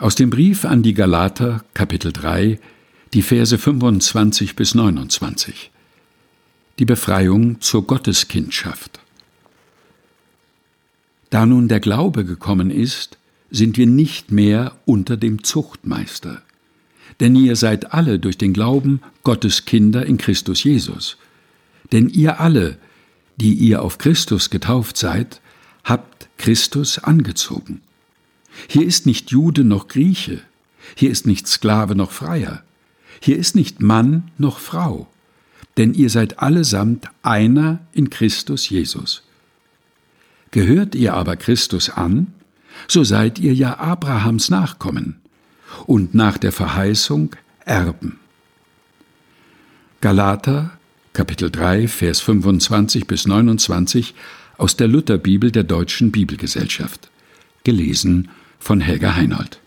Aus dem Brief an die Galater, Kapitel 3, die Verse 25 bis 29. Die Befreiung zur Gotteskindschaft. Da nun der Glaube gekommen ist, sind wir nicht mehr unter dem Zuchtmeister. Denn ihr seid alle durch den Glauben Gottes Kinder in Christus Jesus. Denn ihr alle, die ihr auf Christus getauft seid, habt Christus angezogen. Hier ist nicht Jude noch Grieche, hier ist nicht Sklave noch Freier, hier ist nicht Mann noch Frau, denn ihr seid allesamt einer in Christus Jesus. Gehört ihr aber Christus an, so seid ihr ja Abrahams Nachkommen und nach der Verheißung Erben. Galater, Kapitel 3, Vers 25 bis 29 aus der Lutherbibel der Deutschen Bibelgesellschaft. Gelesen von Helga Heinold.